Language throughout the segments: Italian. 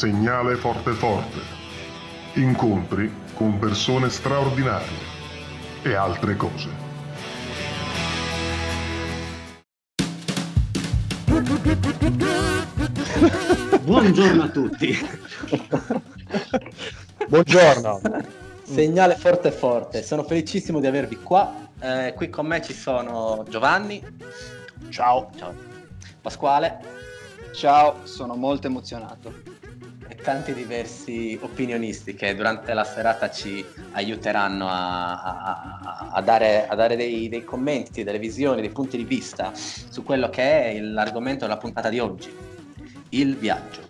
Segnale forte forte. Incontri con persone straordinarie e altre cose. Buongiorno a tutti. Buongiorno. Segnale forte forte. Sono felicissimo di avervi qua. Eh, qui con me ci sono Giovanni. Ciao. Ciao. Pasquale. Ciao, sono molto emozionato. E tanti diversi opinionisti che durante la serata ci aiuteranno a, a, a dare, a dare dei, dei, commenti, delle visioni, dei punti di vista su quello che è l'argomento della puntata di oggi, il viaggio.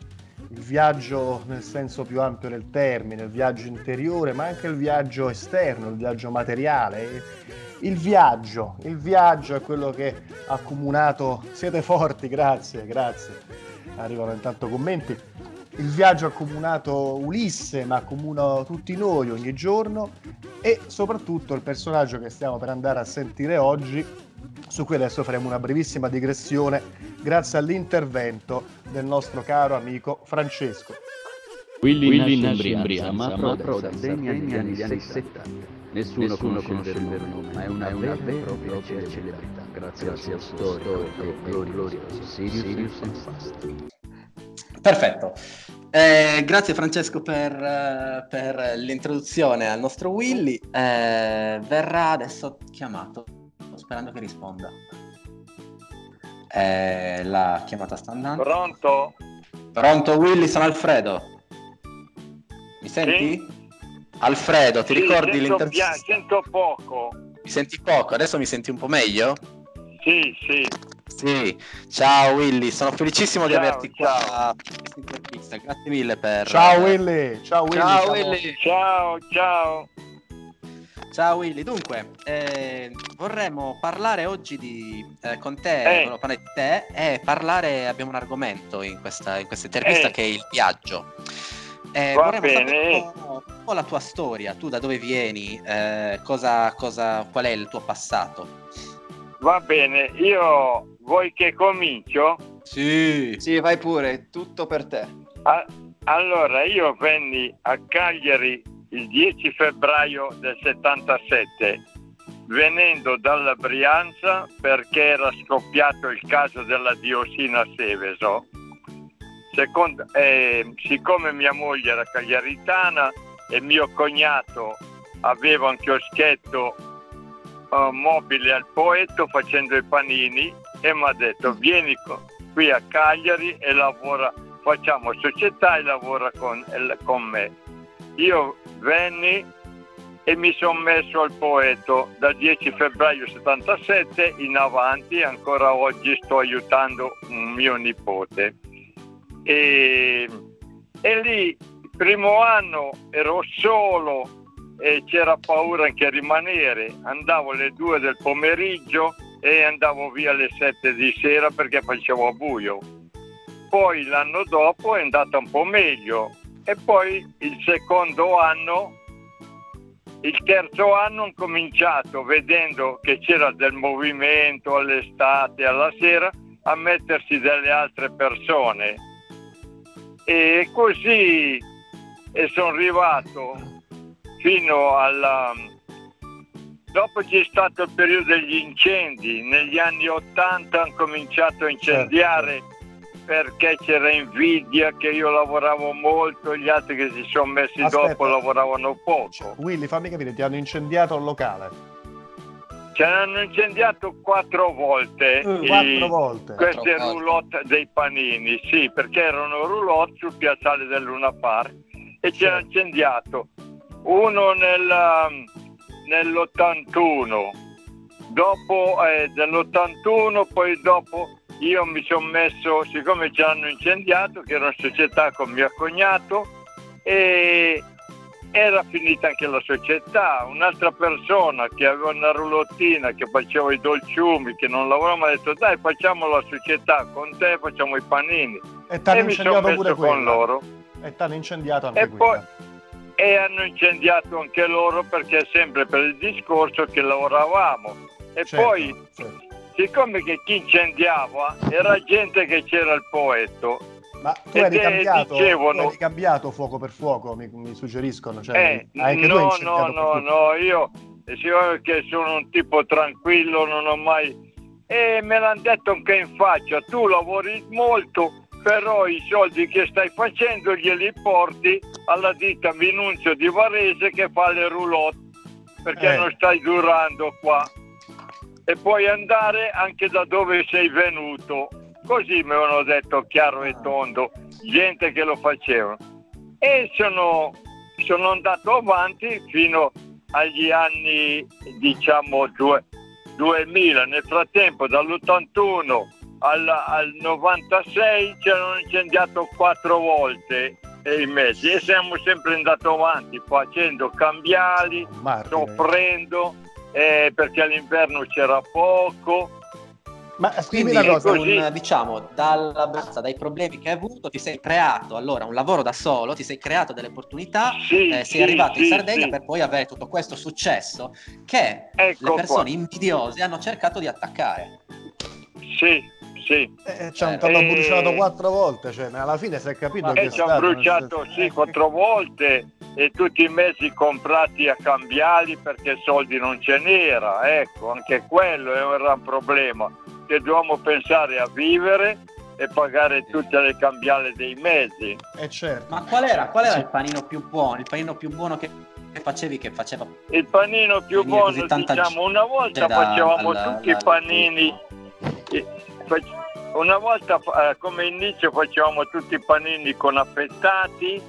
Il viaggio nel senso più ampio del termine, il viaggio interiore, ma anche il viaggio esterno, il viaggio materiale. Il viaggio, il viaggio è quello che ha accomunato, siete forti, grazie, grazie, arrivano intanto commenti, il viaggio ha accomunato Ulisse, ma accomuna tutti noi ogni giorno e soprattutto il personaggio che stiamo per andare a sentire oggi, su cui adesso faremo una brevissima digressione grazie all'intervento del nostro caro amico Francesco. Willy, Willy nasce in Brianza, ma approda degli anni 70. Nessuno, Nessuno conosce il vero nome, ma è una, è una vera e propria celebrità, grazie, grazie al suo storico e glorioso Sirius, Fast. Perfetto. Eh, grazie Francesco per, per, l'introduzione al nostro Willy. Eh, verrà adesso chiamato, sperando che risponda. Eh, la chiamata sta andando. Pronto? Pronto Willy, sono Alfredo. Mi senti? Sì? Alfredo, ti sì, ricordi sento, l'intervista? Sento poco. Mi senti poco? Adesso mi senti un po' meglio? Sì, sì. Sì, ciao Willy, sono felicissimo ciao, di averti ciao. qua a questa intervista. Grazie mille per. Ciao Willy, ciao Willy. Ciao. Willy. Ciao, ciao. Ciao Willy, dunque eh, vorremmo parlare oggi di, eh, con te, Eh. di te e parlare, abbiamo un argomento in questa, in questa intervista Eh. che è il viaggio. Eh, Va bene. un po', un po' la tua storia, tu da dove vieni, eh, cosa, cosa, qual è il tuo passato? Va bene, io vuoi che comincio? Sì, Sì, vai pure, tutto per te. A- allora, io venni a Cagliari il 10 febbraio del 77, venendo dalla Brianza perché era scoppiato il caso della diossina Seveso. Secondo, eh, siccome mia moglie era cagliaritana e mio cognato aveva un chioschetto eh, mobile al poeto facendo i panini e mi ha detto vieni qui a Cagliari e lavora, facciamo società e lavora con, con me. Io venni e mi sono messo al poeto dal 10 febbraio 77 in avanti ancora oggi sto aiutando un mio nipote. E, e lì il primo anno ero solo e c'era paura anche a rimanere. Andavo alle 2 del pomeriggio e andavo via alle 7 di sera perché facevo buio. Poi l'anno dopo è andata un po' meglio e poi il secondo anno, il terzo anno ho cominciato vedendo che c'era del movimento all'estate, alla sera, a mettersi delle altre persone. E così sono arrivato fino alla... Dopo c'è stato il periodo degli incendi, negli anni 80 hanno cominciato a incendiare perché c'era invidia che io lavoravo molto, gli altri che si sono messi Aspetta. dopo lavoravano poco. Willy, fammi capire, ti hanno incendiato il locale. Ce l'hanno incendiato quattro volte. I- Quattro volte. Queste Quattro volte. roulotte dei panini, sì, perché erano roulotte sul piazzale del Luna Park e ce l'ha Certo. incendiato uno nel, nell'81, dopo eh, dell'81, poi dopo io mi sono messo, siccome ci hanno incendiato, che ero in società con mio cognato e era finita anche la società, un'altra persona che aveva una roulotina che faceva i dolciumi, che non lavorava, mi ha detto dai facciamo la società con te, facciamo i panini. E e mi sono messo con loro. E ti hanno incendiato anche e quella. poi e hanno incendiato anche loro perché sempre per il discorso che lavoravamo e Certo, poi certo. siccome che chi incendiava era gente che c'era il poeto Ma tu hai cambiato, dicevano... hai cambiato fuoco per fuoco, mi, mi suggeriscono. Cioè, eh, no, no, no, no, io che sono un tipo tranquillo, non ho mai... E me l'hanno detto anche in faccia, tu lavori molto, però i soldi che stai facendo glieli porti alla ditta Vinunzio di Varese che fa le roulotte, perché eh. non stai durando qua. E puoi andare anche da dove sei venuto Così mi avevano detto chiaro e tondo, gente che lo faceva. E sono, sono andato avanti fino agli anni, diciamo, due, 2000. Nel frattempo, dall'81 al, al 96 ci hanno incendiato quattro volte i mezzi. E siamo sempre andati avanti facendo cambiali, soffrendo eh, perché all'inverno c'era poco. Ma quindi una cosa, un, diciamo, dalla bassa, dai problemi che hai avuto, ti sei creato allora un lavoro da solo, ti sei creato delle opportunità, sì, eh, sei sì, arrivato sì, in Sardegna per poi avere tutto questo successo che ecco le persone qua. invidiose hanno cercato di attaccare. Sì, sì. Eh, ci hanno eh, bruciato quattro volte, cioè, alla fine si è capito che... ci hanno bruciato, sì, quattro volte e tutti i mezzi comprati a cambiali perché soldi non ce n'era, ecco, anche quello era un problema che dobbiamo pensare a vivere e pagare tutte le cambiale dei mezzi. Eh certo. Ma qual era, qual era il panino più buono? Il panino più buono che, che facevi che faceva il panino più buono diciamo una volta da, facevamo al, tutti i panini una volta eh, come inizio facevamo tutti i panini con affettati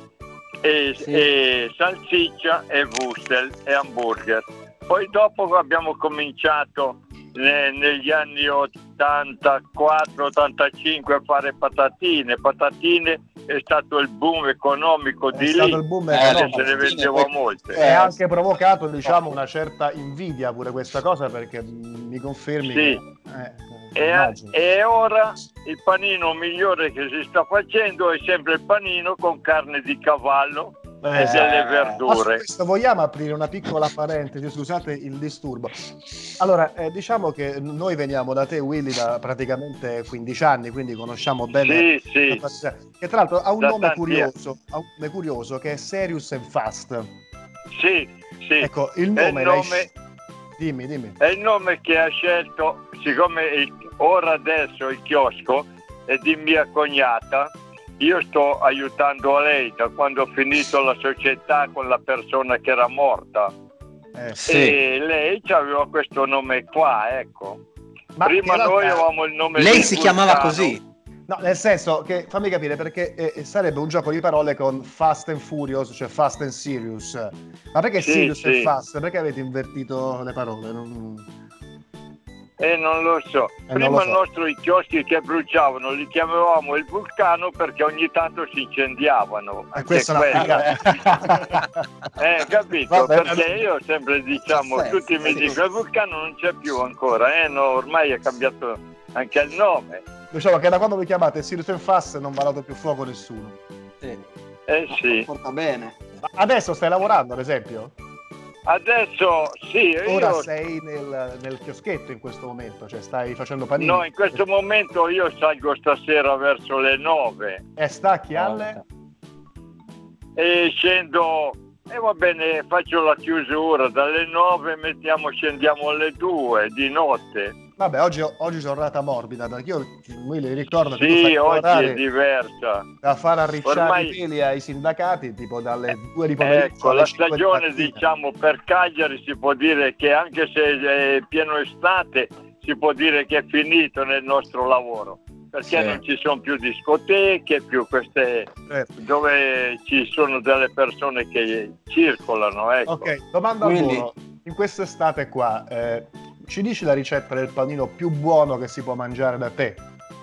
e, sì. e salsiccia e wurstel e hamburger poi dopo abbiamo cominciato negli anni 84-85 a fare patatine. Patatine è stato il boom economico di lì, il boom economico. se ne vendeva molte. È anche provocato diciamo, una certa invidia pure questa cosa perché mi confermi sì. che... Eh, e, e, ora il panino migliore che si sta facendo è sempre il panino con carne di cavallo eh, delle verdure. Questo, vogliamo aprire una piccola parentesi, scusate il disturbo. Allora, eh, diciamo che noi veniamo da te, Willy, da praticamente 15 anni, quindi conosciamo bene. Sì, sì. Che tra l'altro ha un, nome curioso, ha un nome curioso che è Serious and Fast. Sì, sì. Ecco, il nome... Il nome... Dimmi, dimmi. È il nome che ha scelto, siccome il, ora adesso il chiosco è di mia cognata, io sto aiutando a lei da quando ho finito la società con la persona che era morta. Eh, sì. E lei aveva questo nome qua, ecco. Ma Prima noi avevamo il nome Lei si Vulcano. chiamava così? No, nel senso che fammi capire perché eh, sarebbe un gioco di parole con Fast and Furious, cioè Fast and Serious. Ma perché sì, Sirius sì. e Fast? Perché avete invertito le parole? Non... Eh, non lo so. Eh, Prima lo so. i nostri chioschi che bruciavano li chiamavamo il vulcano perché ogni tanto si incendiavano. E eh, questa è la Eh, capito? Vabbè, perché io sempre diciamo, sì, tutti mi dicono il vulcano non c'è più ancora, eh, no, ormai è cambiato anche il nome. Diciamo che da quando vi chiamate Sirius e Fass non va dato più fuoco nessuno. Sì. Eh sì. Porta bene. Adesso stai lavorando, ad esempio? Adesso sì. Ora io... sei nel, nel, chioschetto in questo momento, cioè stai facendo panini? No, in questo momento io salgo stasera verso le 9. E stacchi alle? E scendo, e va bene, faccio la chiusura, dalle 9 mettiamo, scendiamo alle 2 di notte. Vabbè, oggi, oggi giornata morbida, perché io mi ricordo che sì, oggi è diversa. Da far arricciare Ormai... i peli ai sindacati, tipo dalle 2 di pomeriggio Ecco, la stagione, di diciamo, per Cagliari si può dire che anche se è pieno estate, si può dire che è finito nel nostro lavoro. Perché sì. non ci sono più discoteche, più queste certo. dove ci sono delle persone che circolano. Ecco. Ok, domanda Quindi... a volo. In quest'estate qua, eh, ci dici la ricetta del panino più buono che si può mangiare da te?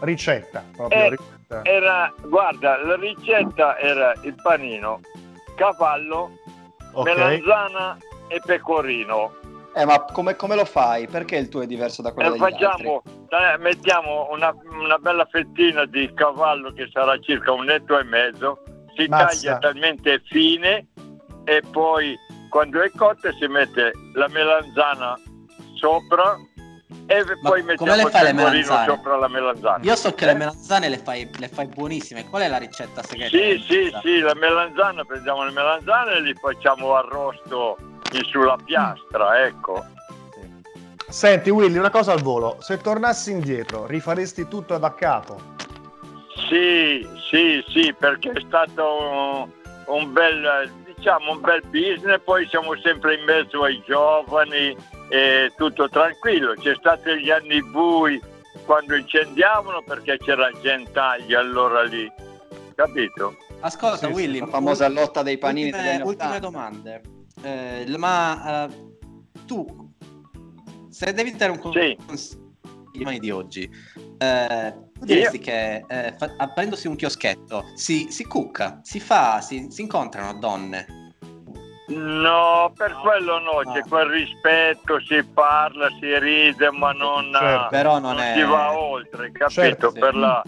Ricetta, proprio eh, ricetta. Era, guarda, la ricetta era il panino, cavallo, okay. melanzana e pecorino. Eh, ma come, come, lo fai? Perché il tuo è diverso da quello eh, facciamo, eh, mettiamo una, una, bella fettina di cavallo che sarà circa un netto e mezzo, si Mazza. taglia talmente fine e poi quando è cotta si mette la melanzana sopra e Ma poi come mettiamo le il fai le melanzane? sopra la melanzana. Io so che le melanzane le fai, le fai buonissime. Qual è la ricetta segreta? Sì, sì, sì, la melanzana, prendiamo le melanzane e li facciamo arrosto sulla piastra, ecco. Senti Willy, una cosa al volo, se tornassi indietro, rifaresti tutto da capo? Sì, sì, sì, perché è stato un, un bel, diciamo, un bel business, poi siamo sempre in mezzo ai giovani e tutto tranquillo. C'è stato gli anni bui quando incendiavano perché c'era gentaglia allora lì, capito? Ascolta, Sì, sì, Willy, La famosa lotta dei panini ultime, ultime 80. domande. Eh, ma eh, tu, se devi dare un Sì. consiglio di oggi, eh, tu diresti che eh, fa- aprendosi un chioschetto si, si cucca, si fa, si, si incontrano donne. No, per quello no, No. c'è quel rispetto, si parla, si ride, ma non, Certo. Però non, non è... si va oltre, capito? Certo, sì. Per, la-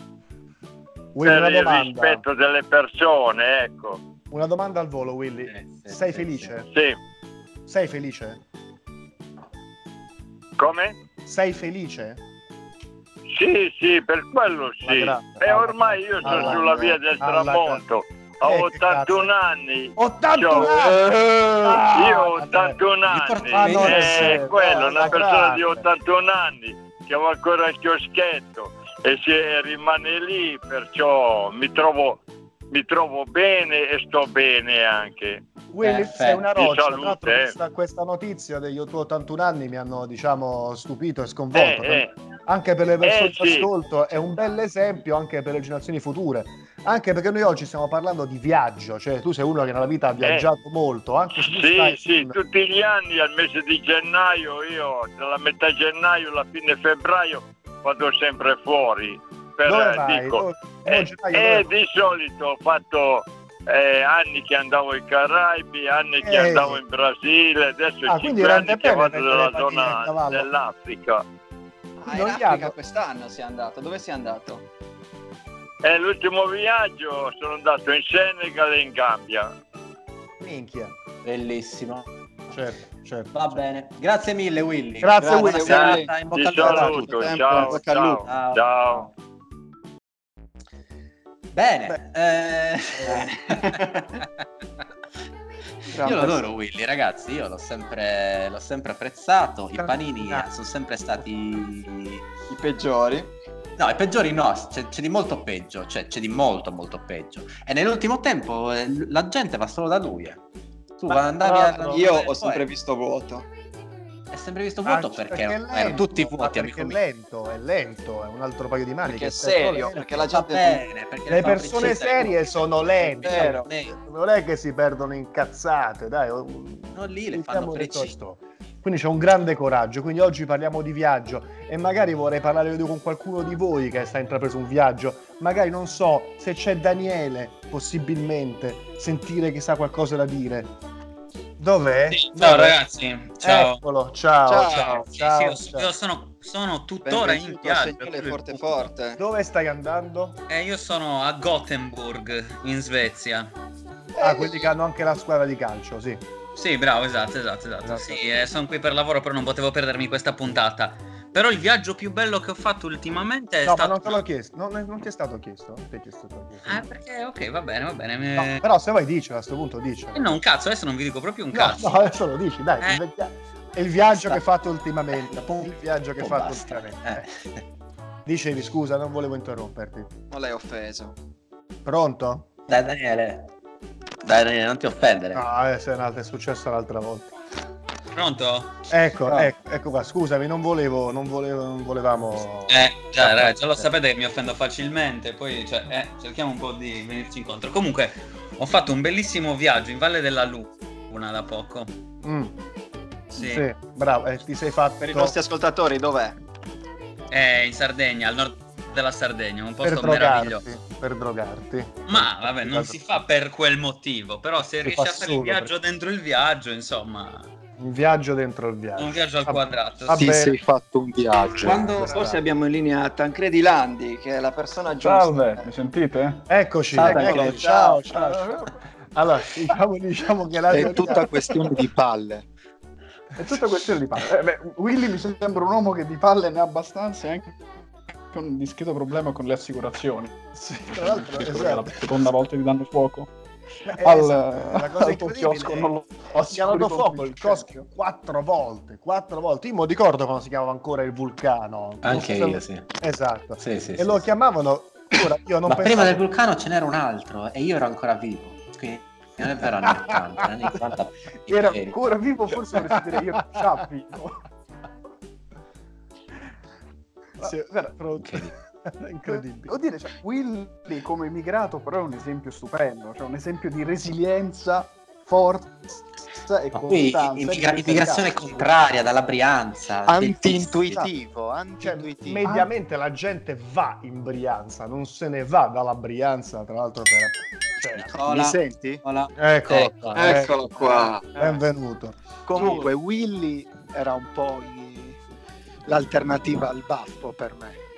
Willy, per il domanda. rispetto delle persone, ecco. Una domanda al volo, Willy. Sì, sì, Sei sì, felice? Sì, Sei felice? come? Sei felice? Sì, sì, per quello Alla sì. E alla- ormai io sono alla- sulla via del alla- tramonto. Ho Eh, che 81 anni. 81 Cioè, anni! Ah, Io ho vabbè. 81 porto- anni. Ah, non è vero, quello, una persona di grande. 81 anni che ho ancora il chioschetto e si rimane lì, perciò mi trovo, mi trovo bene e sto bene anche. Willy, sei una Di roccia. Tra salute, l'altro eh. questa, questa notizia degli tuoi 81 anni mi hanno, diciamo, stupito e sconvolto. Eh, eh, Anche per le persone Eh, che sì. ascolto è un bel esempio anche per le generazioni future. Anche perché noi oggi stiamo parlando di viaggio, cioè tu sei uno che nella vita ha viaggiato molto, anche se tu Eh. Sì, sì, in- tutti gli anni al mese di gennaio, io dalla metà gennaio alla fine febbraio vado sempre fuori. Per, Dove vai? dico, Dove- eh, no, gennaio, eh, di solito ho fatto eh, anni che andavo ai Caraibi, anni che Eh. andavo in Brasile, adesso Ah, è quindi cinque rende anni che vado nella zona dell'Africa. Ah, in Africa quest'anno sei andato. Dove sei andato? E l'ultimo viaggio sono andato in Senegal e in Gambia. Minchia. Bellissimo. Certo, certo. Va bene. Grazie mille, Willy. Grazie, Willy. in bocca al lupo. saluto, ciao, ciao. Ciao. ciao. Bene. eh, Io lo adoro Willy, ragazzi, io l'ho sempre, l'ho sempre apprezzato, i panini sono sempre stati... I peggiori. No, i peggiori no, c'è, c'è di molto peggio, cioè c'è di molto molto peggio. E nell'ultimo tempo eh, la gente va solo da lui. eh. Tu Ma andavi tra a... Io ho sempre visto vuoto. È sempre visto Ah, vuoto perché, è erano lento, tutti vuoti, perché amico è lento, è lento, è un altro paio di maniche. Perché è serio, lento. perché la gente... bene, perché Le persone serie sono lente. Vero. Non è che si perdono incazzate, dai. Non lì le fanno questo. Quindi c'è un grande coraggio. Quindi oggi parliamo di viaggio e magari vorrei parlare con qualcuno di voi che sta intrapreso un viaggio. Magari non so se c'è Daniele, possibilmente, sentire che sa qualcosa da dire. Dov'è? Sì, ciao Dov'è? ragazzi, ciao. Eccolo, ciao, Ciao. ciao, Sì, ciao, sì, io, ciao. io sono, sono tuttora in Benvenuto viaggio. forte forte. Dove stai andando? Eh, io sono a Gothenburg, in Svezia. Ah, quelli che hanno anche la squadra di calcio, sì. Sì, bravo, esatto, esatto, esatto. Esatto. Sì, eh, sono qui per lavoro, però non potevo perdermi questa puntata. Però il viaggio più bello che ho fatto ultimamente è No, stato... non te l'ho chiesto, non, non ti è stato chiesto. Non ti è chiesto. Eh, perché, ok, va bene, va bene. mi- No, però se vuoi dici, a questo punto dici. Eh, no, un cazzo, adesso non vi dico proprio un No, cazzo. no, adesso lo dici, dai. Eh. È il viaggio Basta. che hai fatto ultimamente. Il viaggio che hai Oh, fatto basta. ultimamente. Eh. Dicevi, scusa, non volevo interromperti. Non l'hai offeso. Pronto? Dai Daniele. Dai Daniele, non ti offendere. No, se no, è successo l'altra volta. Pronto? Ecco, No. ecco, ecco qua, scusami, non volevo, non volevo, non volevamo... Eh, già, ragazzi, già lo sapete che mi offendo facilmente, poi cioè, eh, cerchiamo un po' di venirci incontro. Comunque, ho fatto un bellissimo viaggio in Valle della Luna da poco. Mm, Sì, sì, bravo, eh, ti sei fatto... Per i nostri ascoltatori, dov'è? Eh, in Sardegna, al nord della Sardegna, un posto meraviglioso. Per drogarti. Ma vabbè, non si fa per quel motivo, però se Si riesci a fare il viaggio per- dentro il viaggio, insomma, Un viaggio dentro il viaggio. un viaggio al Va- quadrato. va sì. sei fatto un viaggio. Quando forse abbiamo in linea Tancredi Landi, che è la persona giusta. Salve, mi sentite? Eccoci, Ciao, eccolo, Daniele, ciao, ciao. ciao. Allora, diciamo, diciamo che la È tutta questione di palle. È tutta questione di palle. Eh, beh, Willy mi sembra un uomo che di palle ne ha abbastanza e anche con un discreto problema con le assicurazioni. Sì, tra l'altro, esatto. è la seconda volta che danno fuoco Eh, al, esatto, la cosa al tuo incredibile chiosco. è Non lo hanno fuoco il Cosco quattro volte, quattro volte. Io mi ricordo quando si chiamava ancora il vulcano. Anche so io, se- sì. Esatto. Sì, sì, e sì, lo sì. chiamavano. Ora io non Ma pensavo... prima del vulcano ce n'era un altro e io ero ancora vivo. Quindi non è vero anni 80, anni 80. Era ancora vivo, forse dovresti dire io già vivo. Sì, Guarda, pronto. Incredibile. Incredibile. Devo dire, cioè, Willy come immigrato però è un esempio stupendo, cioè un esempio di resilienza, forza e Ma qui costanza. immigra- e immigrazione contraria dalla Brianza. Anti-intuitivo, Cioè, anti-intuitivo. mediamente la gente va in Brianza, non se ne va dalla Brianza, tra l'altro per... Cioè, Nicola, Mi senti? Nicola. eccolo Ecco. qua, eh, Eccolo qua. benvenuto. Comunque, Willy era un po' i- l'alternativa al baffo per me.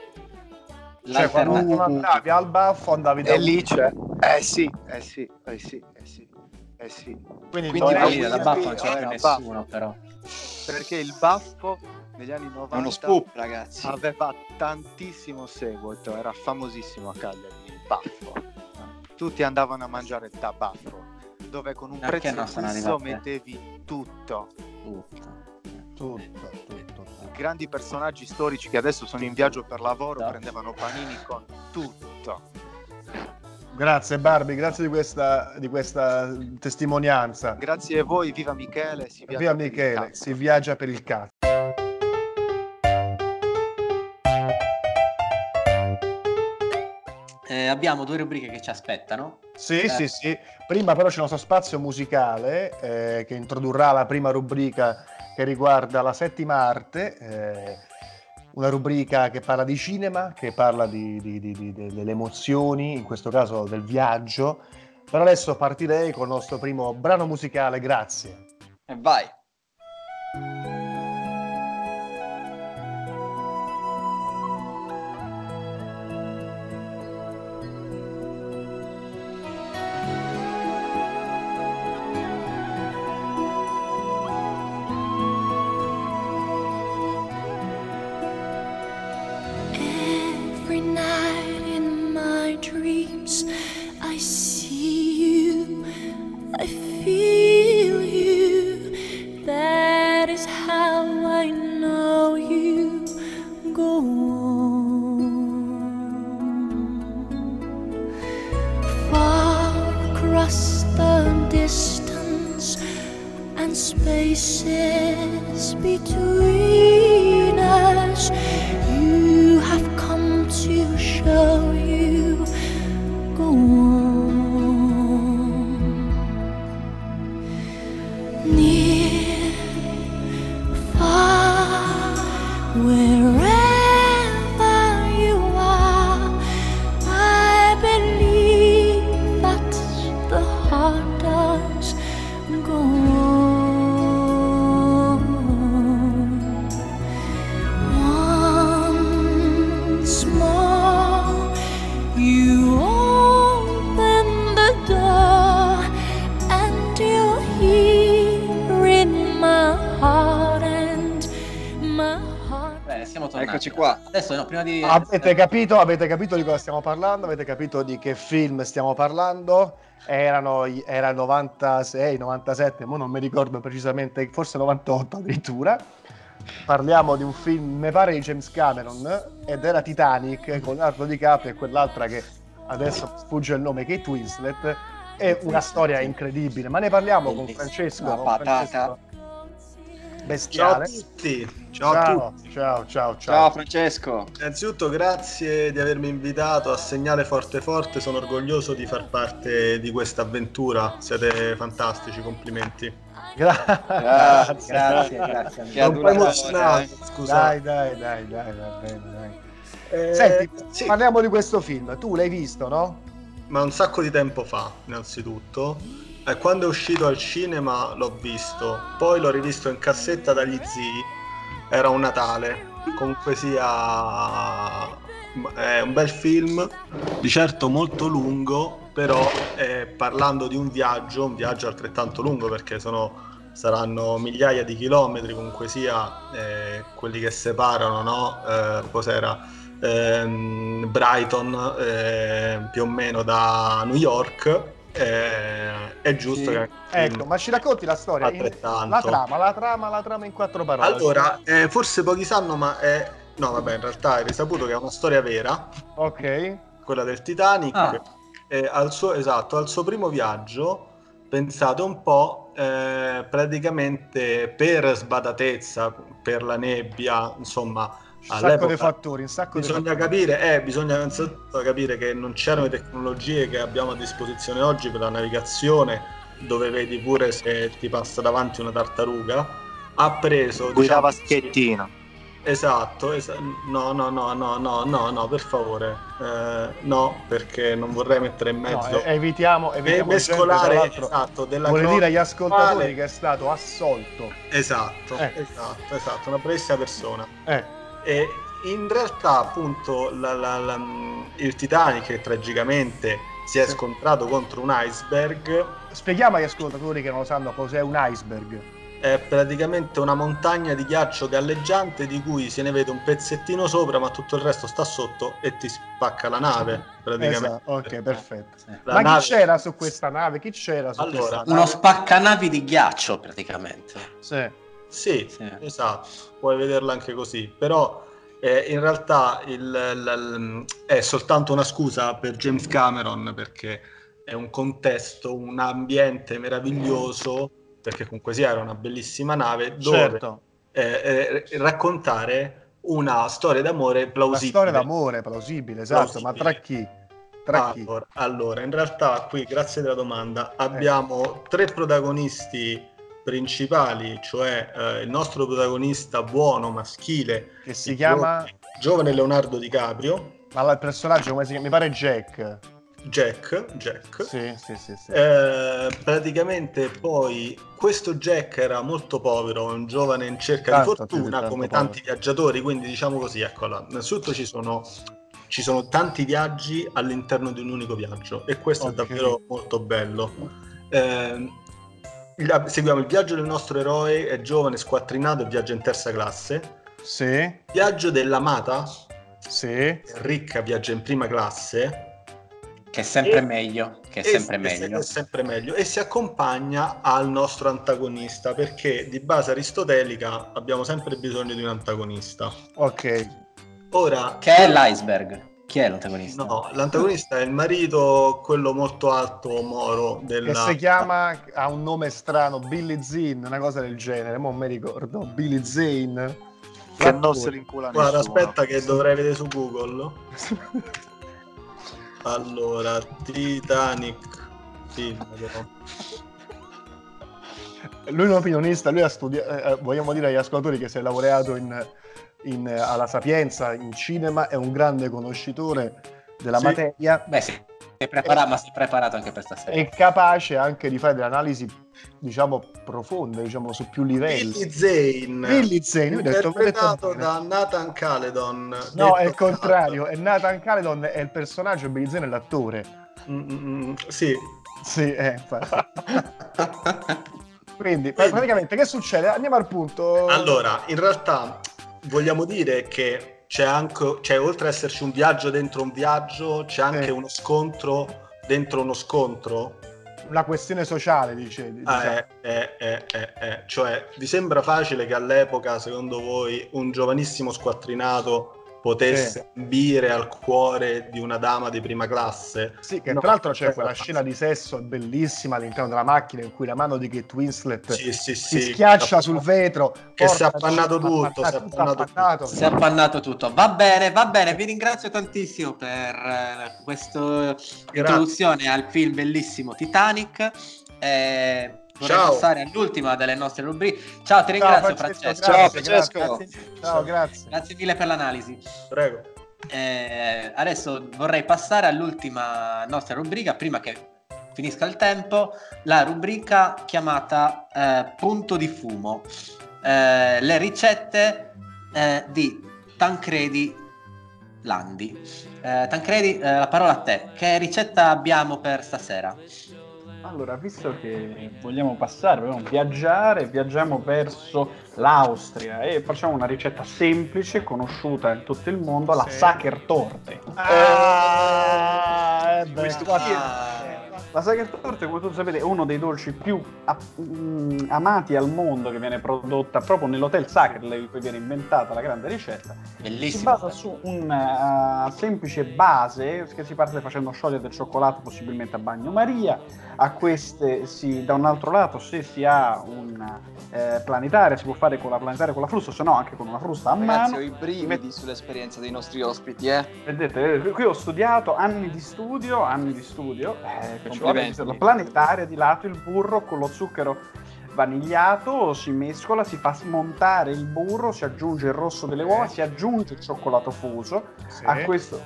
Cioè, quando andavi al baffo andavi da E lì c'è. Eh sì, eh sì, eh sì, eh sì, eh sì. Quindi, Quindi non la era- Lì da Baffo non c'è Era più Baffo. nessuno, però. Perché il baffo negli anni 90 È uno scoop, ragazzi. aveva tantissimo seguito, era famosissimo a Cagliari il baffo. Tutti andavano a mangiare da baffo, dove con un Perché prezzo fisso arrivate? mettevi tutto, tutto, tutto. Grandi personaggi storici che adesso sono in viaggio per lavoro Esatto. prendevano panini con tutto. Grazie Barbie, grazie di questa, di questa testimonianza. Grazie a voi, viva Michele. Si viaggia Via per il Michele, si viaggia per il cazzo. Eh, abbiamo due rubriche che ci aspettano. Sì, Eh. sì, sì. Prima però c'è il nostro spazio musicale eh, che introdurrà la prima rubrica che riguarda la settima arte, eh, una rubrica che parla di cinema, che parla di, di- di- di- de- delle emozioni, in questo caso del viaggio. Però adesso partirei con il nostro primo brano musicale, grazie. E vai. Spaces between Adesso no, prima di... Avete capito, avete capito di cosa stiamo parlando? Avete capito di che film stiamo parlando? Erano, era il 96, 97, ma non mi ricordo precisamente, forse 98 addirittura. Parliamo di un film, mi pare di James Cameron, ed era Titanic con Leonardo DiCaprio e quell'altra che adesso sfugge il nome, Kate Winslet. È una storia incredibile, ma ne parliamo con. Francesco. Una con patata. Francesco Ciao a Bestiale. tutti, ciao, a Ciao, tutti. ciao, ciao, ciao. Ciao Francesco. Innanzitutto grazie di avermi invitato a segnale forte forte, sono orgoglioso di far parte di questa avventura, siete fantastici, complimenti. Gra- Grazie, grazie, grazie. Un po' emozionato, scusate. Dai, dai, dai, dai, va bene, dai. Eh, Senti, sì, parliamo di questo film. Tu l'hai visto, no? ma un sacco di tempo fa, innanzitutto. E quando è uscito al cinema l'ho visto, poi l'ho rivisto in cassetta dagli zii, era un Natale. Comunque sia è un bel film, di certo molto lungo, però eh, parlando di un viaggio, un viaggio altrettanto lungo perché sono saranno migliaia di chilometri, comunque sia eh, quelli che separano, no? Eh, cos'era? Ehm, Brighton eh, più o meno da New York. Eh, è giusto Sì. che Ecco, ma ci racconti la storia? In- Altrettanto. la trama, la trama, la trama in quattro parole. Allora, eh, forse pochi sanno, ma è. No, vabbè, in realtà è risaputo che è una storia vera, Ok. quella del Titanic. Ah. E al suo, esatto, al suo primo viaggio, pensate un po', eh, praticamente per sbadatezza, per la nebbia, insomma, Un sacco di fattori, un sacco di bisogna capire, eh, bisogna innanzitutto capire che non c'erano le tecnologie che abbiamo a disposizione oggi per la navigazione, dove vedi pure se ti passa davanti una tartaruga. Ha preso Guidava diciamo, schettino. Esatto, esa- no, no, no, no, no, no, no, per favore, Eh, no, perché non vorrei mettere in No, mezzo eh, evitiamo, e evitiamo mescolare gente, esatto, della vuole dire agli ascoltatori attuale. che è stato assolto. Esatto, Eh. esatto, esatto, una bravissima persona. Eh, E in realtà, appunto, la- la- la- il Titanic che tragicamente si è Sì. scontrato contro un iceberg spieghiamo agli ascoltatori che non lo sanno cos'è un iceberg. è praticamente una montagna di ghiaccio galleggiante di cui se ne vede un pezzettino sopra, ma tutto il resto sta sotto e ti spacca la nave. Praticamente. Esatto, ok, perfetto. La Ma nave- chi c'era su questa nave? Chi c'era su Allora, questa nave? Uno spaccanavi di ghiaccio praticamente. Sì. Sì, Sì. esatto, puoi vederla anche così, però eh, in realtà il- l- l- è soltanto una scusa per James Cameron perché è un contesto, un ambiente meraviglioso, perché comunque sia era una bellissima nave, dove Certo, eh, eh, raccontare una storia d'amore la plausibile. storia d'amore plausibile, esatto, ma tra chi? Tra chi? Allora, allora, in realtà qui, grazie della domanda, abbiamo tre protagonisti principali, cioè eh, il nostro protagonista buono, maschile, Che si chiama... giovane, Leonardo DiCaprio, Ma il personaggio come si chiama? Mi pare Jack. Jack, Jack. Sì, sì, sì, sì. Eh, praticamente poi questo Jack era molto povero, un giovane in cerca Tanto, di fortuna tanto come povero. tanti viaggiatori, quindi diciamo così, eccola, innanzitutto ci sono, ci sono tanti viaggi all'interno di un unico viaggio e questo Ok. è davvero molto bello. Eh, il- seguiamo il viaggio del nostro eroe, è giovane, squattrinato e viaggia in terza classe. Sì, Viaggio dell'amata, sì. ricca, viaggia in prima classe. Che è sempre E- meglio. Che è sempre e- meglio. è sempre meglio. E si accompagna al nostro antagonista perché di base aristotelica abbiamo sempre bisogno di un antagonista. Ok. Ora, Che è l'iceberg. Chi è l'antagonista? no, l'antagonista è il marito, quello molto alto, moro, Che della... si chiama, ha un nome strano, Billy Zane, una cosa del genere, mo mi ricordo, Billy Zane. Che non se li incula Guarda, nessuno. aspetta che dovrei vedere su Google. Allora, Titanic film però. Lui è un opinionista, lui ha studiato, vogliamo dire agli ascoltatori che si è laureato in, in, eh, alla Sapienza in cinema, è un grande conoscitore della Sì. materia, Beh, sì. Sei preparato, ma sei preparato anche per stasera. è capace anche di fare delle analisi, diciamo, profonde, diciamo, su più livelli. Billy Zane Billy Zane, io ho detto, interpretato ho detto da Nathan Caledon No, è il contrario, è Nathan Caledon, è il personaggio, Billy Zane è l'attore. Mm, mm, mm, sì Sì, eh. Quindi, pra- praticamente, che succede? Andiamo al punto. allora in realtà vogliamo dire che c'è anche c'è oltre ad esserci un viaggio dentro un viaggio c'è anche Sì. uno scontro dentro uno scontro La questione sociale, dice. Ah, diciamo. eh, eh, eh, eh, eh. cioè vi sembra facile che all'epoca secondo voi un giovanissimo squattrinato potesse ambire al cuore di una dama di prima classe Sì, che No, tra l'altro c'è esatto. quella scena di sesso bellissima all'interno della macchina in cui la mano di Kate Winslet sì sì si sì schiaccia sul vetro. che si è appannato tutto, si è tutto appannato appannato. Si è appannato tutto. Va bene, va bene. Vi ringrazio tantissimo per eh, questa introduzione al film bellissimo Titanic. Eh, vorrei Ciao. passare all'ultima delle nostre rubriche. Ciao, ti ringrazio, Francesco. Ciao, grazie, Francesco. grazie. Ciao, grazie. Grazie mille per l'analisi. prego Eh, adesso vorrei passare all'ultima nostra rubrica prima che finisca il tempo, la rubrica chiamata eh, Punto di fumo. Eh, le ricette eh, di Tancredi Landi. Eh, Tancredi, eh, la parola a te. Che ricetta abbiamo per stasera? Allora, visto che vogliamo passare, vogliamo viaggiare, viaggiamo verso l'Austria e facciamo una ricetta semplice, conosciuta in tutto il mondo, la Sì. Sachertorte. Ah, eh Questo qua- La Sachertorte, come tutti sapete, è uno dei dolci più a- mm, amati al mondo che viene prodotta proprio nell'hotel Sacherle, in cui viene inventata la grande ricetta. Si Bellissimo. basa su una semplice base che si parte facendo sciogliere del cioccolato possibilmente a bagnomaria. A queste si, da un altro lato, se si ha un eh, planetaria, si può fare con la planetaria con la frusta, se no anche con una frusta a Ragazzi, mano. ho i brividi sull'esperienza dei nostri ospiti, eh. Vedete, eh, qui ho studiato anni di studio, anni di studio. Eh, Complimenti. la planetaria di lato, il burro con lo zucchero vanigliato, si mescola, si fa smontare il burro, si aggiunge il rosso delle uova, si aggiunge il cioccolato fuso. Sì. A questo,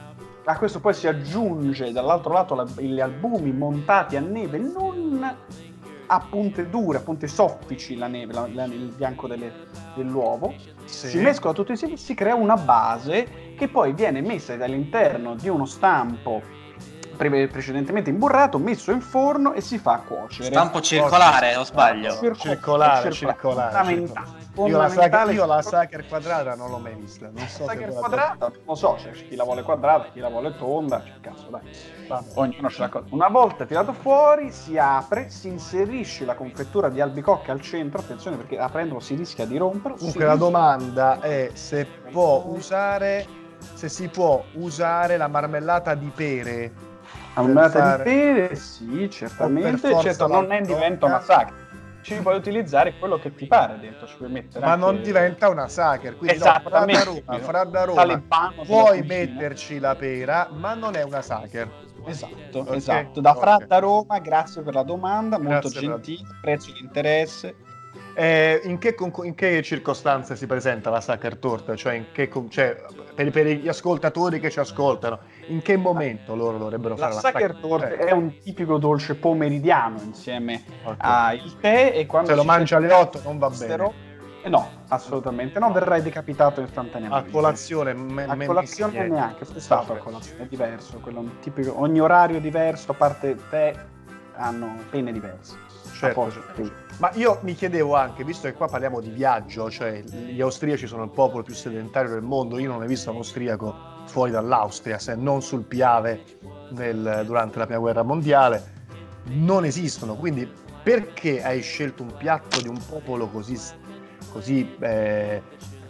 a questo poi si aggiunge dall'altro lato la- gli albumi montati a neve, non a punte dure, a punte soffici la neve, la- la- il bianco delle- dell'uovo. Sì. Si mescola tutto insieme, si crea una base che poi viene messa all'interno di uno stampo pre- precedentemente imburrato, messo in forno e si fa cuocere. Stampo circolare, o sbaglio? Circo- Circolare, circolare. circolare. Fondamentale. Io la, Fondamentale. sacher, io la Sacher quadrata non l'ho mai vista. Non so La quella- quadrata, non lo so, c'è chi la vuole quadrata, chi la vuole tonda, c'è cazzo, dai. Vabbè. Ognuno ce la cosa. Una volta tirato fuori, si apre, si inserisce la confettura di albicocche al centro. Attenzione perché aprendolo si rischia di romperlo. Comunque la domanda è se può usare se si può usare la marmellata di pere. Marmellata per fare- di pere, sì, certamente. Certo, non ne l'albicocca? diventa una sacca. Ci puoi utilizzare quello che ti pare dentro, ci puoi mettere Ma anche- non diventa una Sacher, quindi no, Fradda Roma, Talebano della puoi metterci la pera, ma non è una Sacher. Esatto, Ok, esatto. Da ok. Fradda Roma, grazie per la domanda, molto Grazie la- gentile, prezzo l'interesse. Eh, in, che, in che circostanze si presenta la Sacher torta? Cioè, in che, cioè, per, per gli ascoltatori che ci ascoltano, in che momento loro dovrebbero La fare la Sacher Torte Eh, è un tipico dolce pomeridiano insieme ok. al tè e quando Se lo ci mangi alle serve 8 non va bene. eh no, assolutamente no, verrai decapitato A istantaneamente. colazione, me- A colazione neanche, è stato a colazione, è diverso, quello è un tipico, ogni orario diverso, a parte tè, hanno pene diverse. Certo, A certo. sì. Ma io mi chiedevo anche, visto che qua parliamo di viaggio, cioè gli austriaci sono il popolo più sedentario del mondo, io non ho mai visto un austriaco fuori dall'Austria, se non sul Piave nel- durante la prima guerra mondiale, non esistono. Quindi perché hai scelto un piatto di un popolo così, così eh,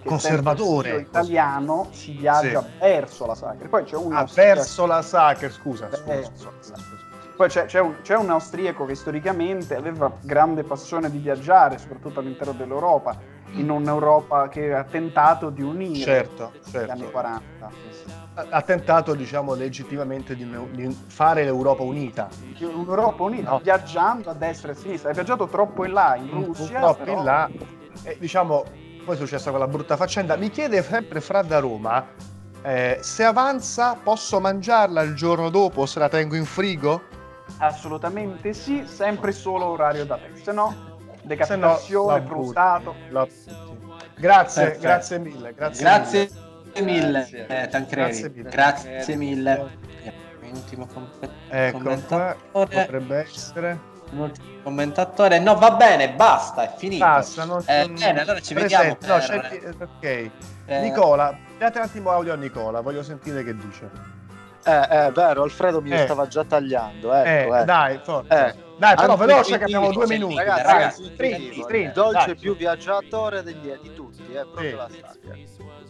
conservatore? io italiano si viaggia Sì. verso la sacra. Poi c'è un Ah, verso la Sacher, scusa, scusa. la sacra. Poi c'è, c'è un, c'è un austriaco che storicamente aveva grande passione di viaggiare, soprattutto all'interno dell'Europa, in un'Europa che ha tentato di unire Certo, anni certo. 40. sì, sì. Ha ha tentato, diciamo, legittimamente di, di fare l'Europa unita. Un'Europa unita, No. viaggiando a destra e a sinistra. Hai viaggiato troppo in là, in Russia. Purtroppo però- in là, e, diciamo, poi è successa quella brutta faccenda. Mi chiede sempre Fra da Roma, eh, se avanza posso mangiarla il giorno dopo se la tengo in frigo? Assolutamente sì, sempre solo orario da te. Se no, Se no, decapitazione, frustato. Butti. Grazie, Perfetto. grazie mille. Grazie, Grazie mille. mille, Grazie. eh, Tancredi. Grazie mille. Grazie mille. Un ultimo com- Ecco, qua commentatore. potrebbe essere. Un ultimo commentatore. No, va bene, basta, è finito. Basta, non, Eh, non- bene, allora ci presente. vediamo. No, per- c'è- ok. eh, Nicola, date un attimo audio a Nicola, voglio sentire che dice. Eh, è vero, Alfredo mi Eh. stava già tagliando. Eh, Ecco, eh. dai, forza. Eh. Dai, però Anzi, veloce che abbiamo due minuti. Ragazzi, ragazzi, stringi, il dolce dai. più viaggiatore degli, di tutti, è proprio Sì. la Sacher.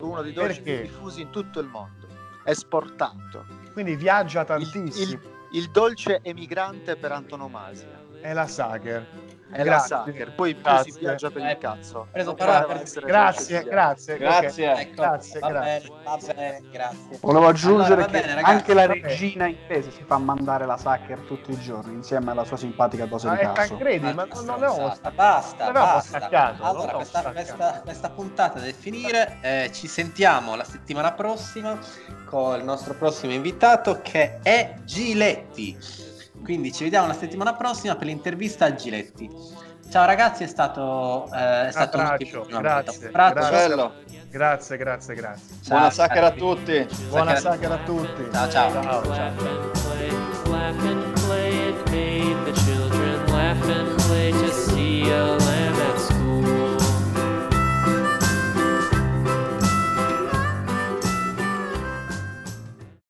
Uno dei dolci più diffusi in tutto il mondo, esportato. Quindi viaggia Il, tantissimo. il- il dolce emigrante per antonomasia. È la Sacher. È Grazie. la Sacher, poi più Grazie. si viaggia per il cazzo. preso parola per- essere Grazie, grazie. Grazie. ok. Ecco, Grazie, va grazie. bene, va bene, grazie. Volevo aggiungere Allora, che bene, ragazzi, anche la regina inglese si fa mandare la Sacher tutti i giorni insieme alla sua simpatica dose Ah, di cazzo. Tancredi, ma non l'avevamo Basta, basta, basta. staccato, Allora, questa, questa- questa puntata deve finire. eh, ci sentiamo la settimana prossima con il nostro prossimo invitato che è Giletti. Quindi ci vediamo la settimana prossima per l'intervista a Giletti. Ciao ragazzi, è stato, eh, è stato un abbraccio, grazie, Un abbraccio. grazie. Bello. Grazie, grazie, grazie. Ciao, Buona sacra a tutti. Buona Sacra- sacra a tutti. Ciao, ciao. ciao. Laugh